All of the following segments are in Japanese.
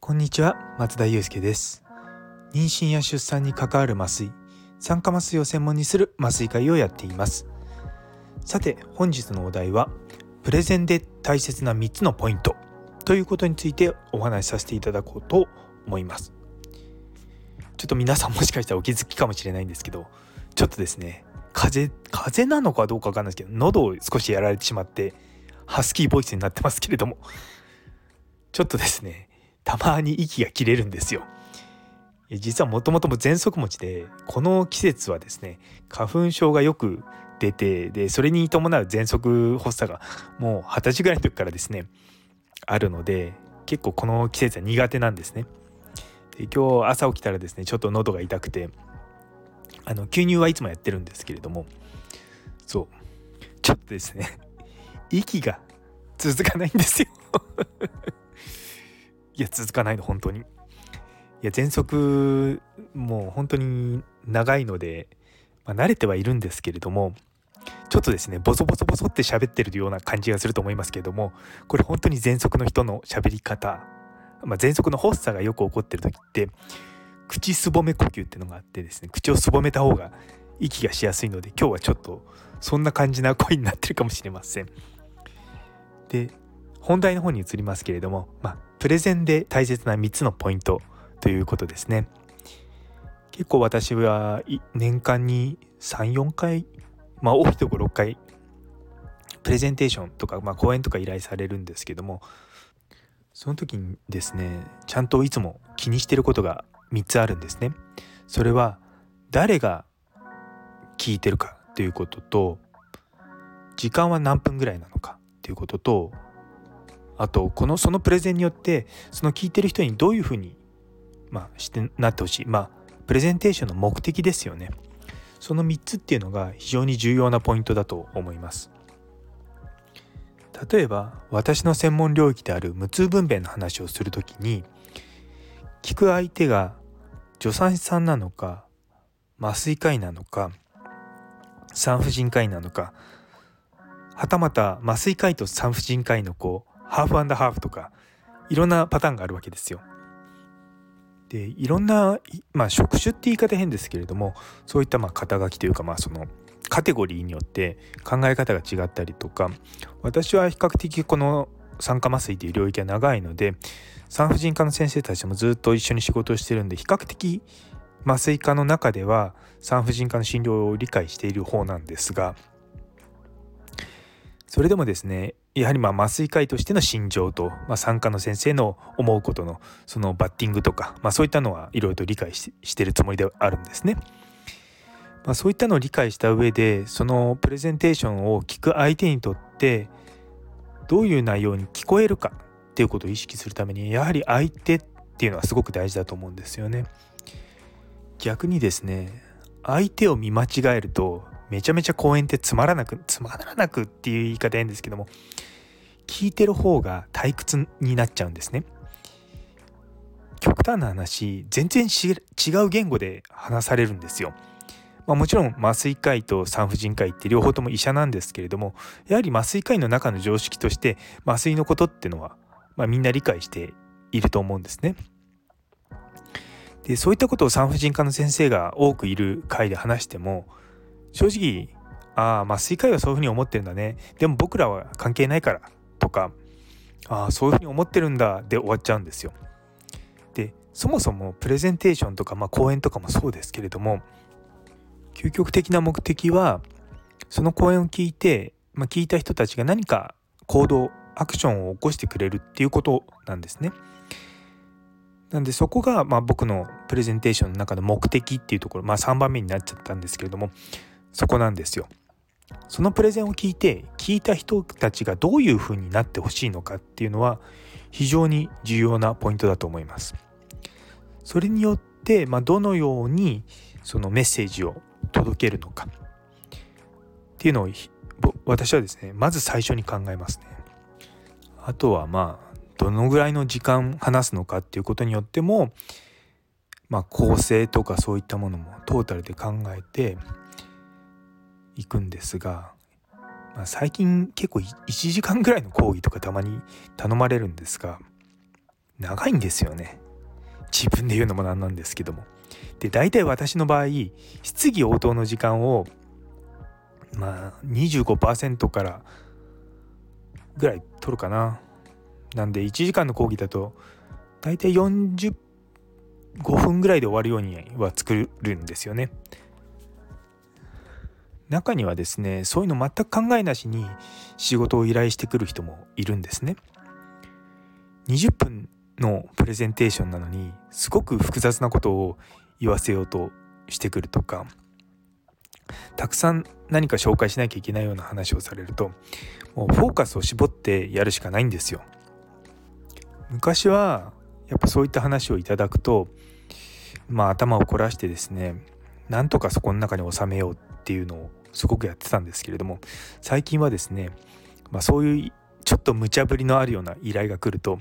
こんにちは松田祐介です。妊娠や出産に関わる麻酔酸化麻酔を専門にする麻酔会をやっています。さて本日のお題はプレゼンで大切な3つのポイントということについてお話しさせていただこうと思います。ちょっと皆さんもしかしたらお気づきかもしれないんですけどちょっとですね風邪風なのかどうかわかんないですけど喉を少しやられてしまってハスキーボイスになってますけれどもちょっとですねたまに息が切れるんですよ。実はもともとも喘息持ちでこの季節はですね花粉症がよく出てでそれに伴う喘息発作がもう二十歳ぐらいの時からですねあるので結構この季節は苦手なんですね。で今日朝起きたらですねちょっと喉が痛くてあの吸入はいつもやってるんですけれども。そう。ちょっとですね。息が続かないんですよ。いや続かないの本当に。いや喘息もう本当に長いので、まあ、慣れてはいるんですけれどもちょっとですねボソボソボソって喋ってるような感じがすると思いますけれどもこれ本当に喘息の人の喋り方、まあ、喘息の発作がよく起こってる時って口すぼめ呼吸っていうのがあってですね口をすぼめた方が息がしやすいので今日はちょっとそんな感じな声になってるかもしれません。で本題の方に移りますけれども、まあ、プレゼンで大切な3つのポイントということですね。結構私は年間に34回まあ多いところ6回プレゼンテーションとか、まあ、講演とか依頼されるんですけどもその時にですねちゃんといつも気にしてることが3つあるんですね。それは誰が聞いてるかということと時間は何分ぐらいなのかということとあとこのそのプレゼンによってその聞いてる人にどういうふうに、まあ、してなってほしい。まあプレゼンテーションの目的ですよね。その3つっていうのが非常に重要なポイントだと思います。例えば私の専門領域である無痛分娩の話をする時に聞く相手が助産師さんなのか麻酔科医なのか産婦人科医なのかはたまた麻酔科医と産婦人科医の子ハーフハーフとかいろんなパターンがあるわけですよ。でいろんな、まあ、職種って言い方変ですけれどもそういったまあ肩書きというかまあそのカテゴリーによって考え方が違ったりとか私は比較的この酸化麻酔という領域は長いので産婦人科の先生たちもずっと一緒に仕事をしてるんで比較的麻酔科の中では産婦人科の診療を理解している方なんですがそれでもですねやはりま麻酔科医としての心情と、まあ、産科の先生の思うことのそのバッティングとか、まあ、そういったのはいろいろと理解してるつもりではあるんですね。まあ、そういったのを理解した上でそのプレゼンテーションを聞く相手にとってどういう内容に聞こえるかっていうことを意識するためにやはり相手っていうのはすごく大事だと思うんですよね。逆にですね相手を見間違えるとめちゃめちゃ講演ってつまらなくつまらなくっていう言い方変ですけども聞いてる方が退屈になっちゃうんですね。極端な話全然違う言語で話されるんですよ。まあ、もちろん麻酔科医と産婦人科医って両方とも医者なんですけれどもやはり麻酔科医の中の常識として麻酔のことっていうのは、まあ、みんな理解していると思うんですね。でそういったことを産婦人科の先生が多くいる会で話しても正直ああ麻酔科医はそういうふうに思ってるんだねでも僕らは関係ないからとかああそういうふうに思ってるんだで終わっちゃうんですよ。でそもそもプレゼンテーションとか、まあ、講演とかもそうですけれども究極的な目的はその講演を聞いて、まあ、聞いた人たちが何か行動アクションを起こしてくれるっていうことなんですね。なんでそこがま僕のプレゼンテーションの中の目的っていうところまあ3番目になっちゃったんですけれどもそこなんですよ。そのプレゼンを聞いて聞いた人たちがどういうふうになってほしいのかっていうのは非常に重要なポイントだと思います。それによって、まあ、どのようにそのメッセージを届けるのか。っていうのを私はですねまず最初に考えますね。あとはまあどのぐらいの時間話すのかっていうことによってもまあ構成とかそういったものもトータルで考えていくんですがまあ、最近結構1時間ぐらいの講義とかたまに頼まれるんですが長いんですよね。自分で言うのもなんなんですけども。で大体私の場合質疑応答の時間をまあ25%からぐらい取るかななんで1時間の講義だと大体45分ぐらいで終わるようには作るんですよね。中にはですねそういうの全く考えなしに仕事を依頼してくる人もいるんですね。20分のプレゼンテーションなのにすごく複雑なことを言わせようとしてくるとかたくさん何か紹介しなきゃいけないような話をされるともうフォーカスを絞ってやるしかないんですよ。昔はやっぱそういった話をいただくとまあ頭を凝らしてですねなんとかそこの中に収めようっていうのをすごくやってたんですけれども最近はですね、まあ、そういうちょっと無茶ぶりのあるような依頼が来ると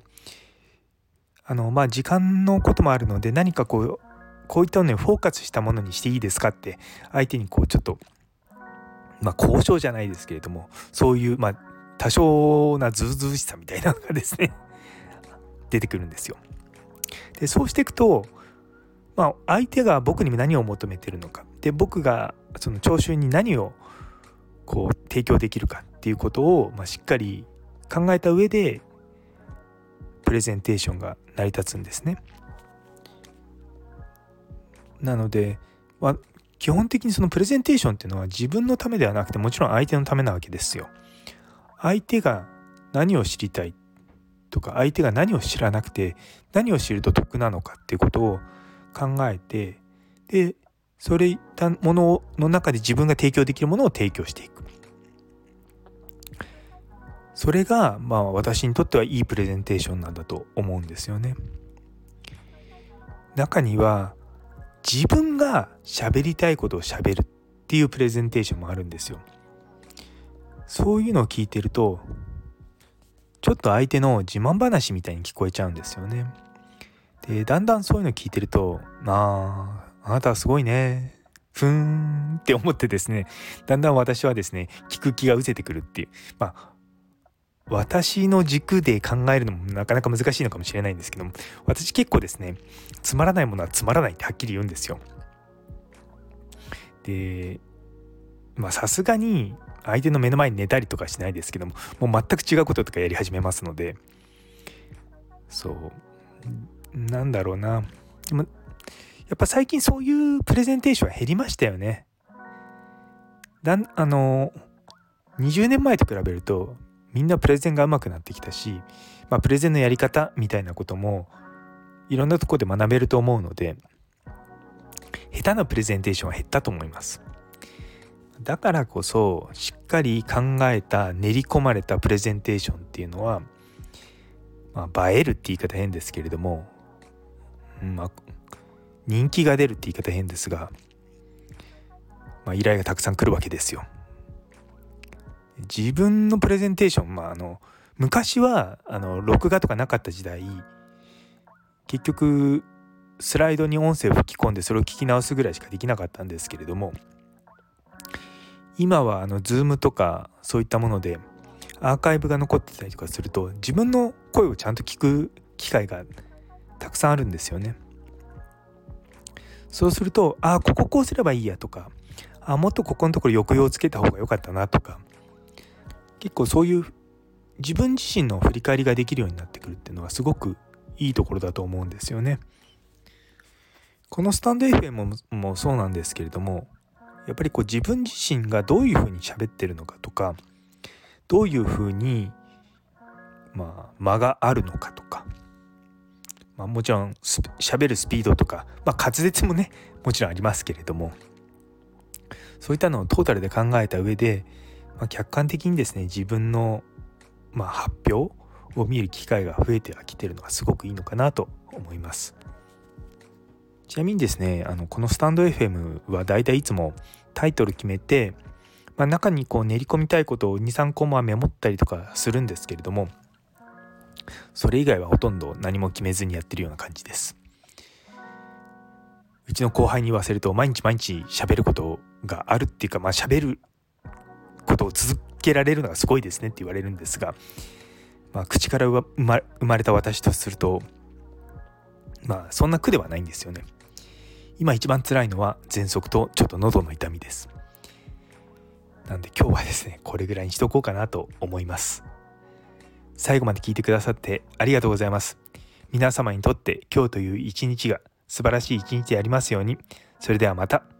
あのまあ時間のこともあるので何かこうこういったのにフォーカスしたものにしていいですかって相手にこうちょっとまあ交渉じゃないですけれどもそういうまあ多少なズうずうしさみたいなのがですね 出てくるんですよ。でそうしていくと、まあ、相手が僕に何を求めてるのかで僕がその聴衆に何をこう提供できるかっていうことを、まあ、しっかり考えた上でレゼンテーションが成り立つんですね。なので、ま、基本的にそのプレゼンテーションっていうのは自分のためではなくてもちろん相手のためなわけですよ。相手が何を知りたいとか相手が何を知らなくて何を知ると得なのかっていうことを考えてでそれいったものの中で自分が提供できるものを提供していく。それがまあ私にとってはいいプレゼンテーションなんだと思うんですよね。中には自分が喋りたいことを喋るっていうプレゼンテーションもあるんですよ。そういうのを聞いてるとちょっと相手の自慢話みたいに聞こえちゃうんですよね。でだんだんそういうの聞いてると「あああなたはすごいね」ふーんって思ってですねだんだん私はですね聞く気が失せてくるっていうまあ私の軸で考えるのもなかなか難しいのかもしれないんですけども私結構ですねつまらないものはつまらないってはっきり言うんですよ。でまあさすがに相手の目の前に寝たりとかしないですけどももう全く違うこととかやり始めますのでそうなんだろうなでもやっぱ最近そういうプレゼンテーションは減りましたよね。だあの20年前と比べるとみんなプレゼンが上手くなってきたし、まあ、プレゼンのやり方みたいなこともいろんなとこで学べると思うので下手なプレゼンテーションは減ったと思います。だからこそしっかり考えた練り込まれたプレゼンテーションっていうのは、まあ、映えるって言い方変ですけれども、まあ、人気が出るって言い方変ですが、まあ、依頼がたくさん来るわけですよ。自分のプレゼンテーション、まあ、あの昔はあの録画とかなかった時代結局スライドに音声を吹き込んでそれを聞き直すぐらいしかできなかったんですけれども今はあの Zoom とかそういったものでアーカイブが残ってたりとかすると自分の声をちゃんと聞く機会がたくさんあるんですよね。そうするとああこここうすればいいやとかあもっとここのところ抑揚をつけた方が良かったなとか結構そういう自分自身の振り返りができるようになってくるっていうのはすごくいいところだと思うんですよね。このスタンド FM ももそうなんですけれどもやっぱりこう自分自身がどういうふうに喋ってるのかとかどういうふうにまあ間があるのかとか、まあ、もちろん喋るスピードとか、まあ、滑舌もねもちろんありますけれどもそういったのをトータルで考えた上で、まあ、客観的にですね自分の、まあ、発表を見る機会が増えてはきてるのがすごくいいのかなと思います。ちなみにですねあのこのスタンド FM はだいたいいつもタイトル決めて、まあ、中にこう練り込みたいことを23個もメモったりとかするんですけれどもそれ以外はほとんど何も決めずにやってるような感じですうちの後輩に言わせると毎日毎日喋ることがあるっていうかまあ喋ることを続けられるのがすごいですねって言われるんですが、まあ、口から生まれた私とするとまあそんな苦ではないんですよね。今一番辛いのは喘息とちょっと喉の痛みです。なんで今日はですねこれぐらいにしとこうかなと思います。最後まで聞いてくださってありがとうございます。皆様にとって今日という一日が素晴らしい一日でありますように。それではまた。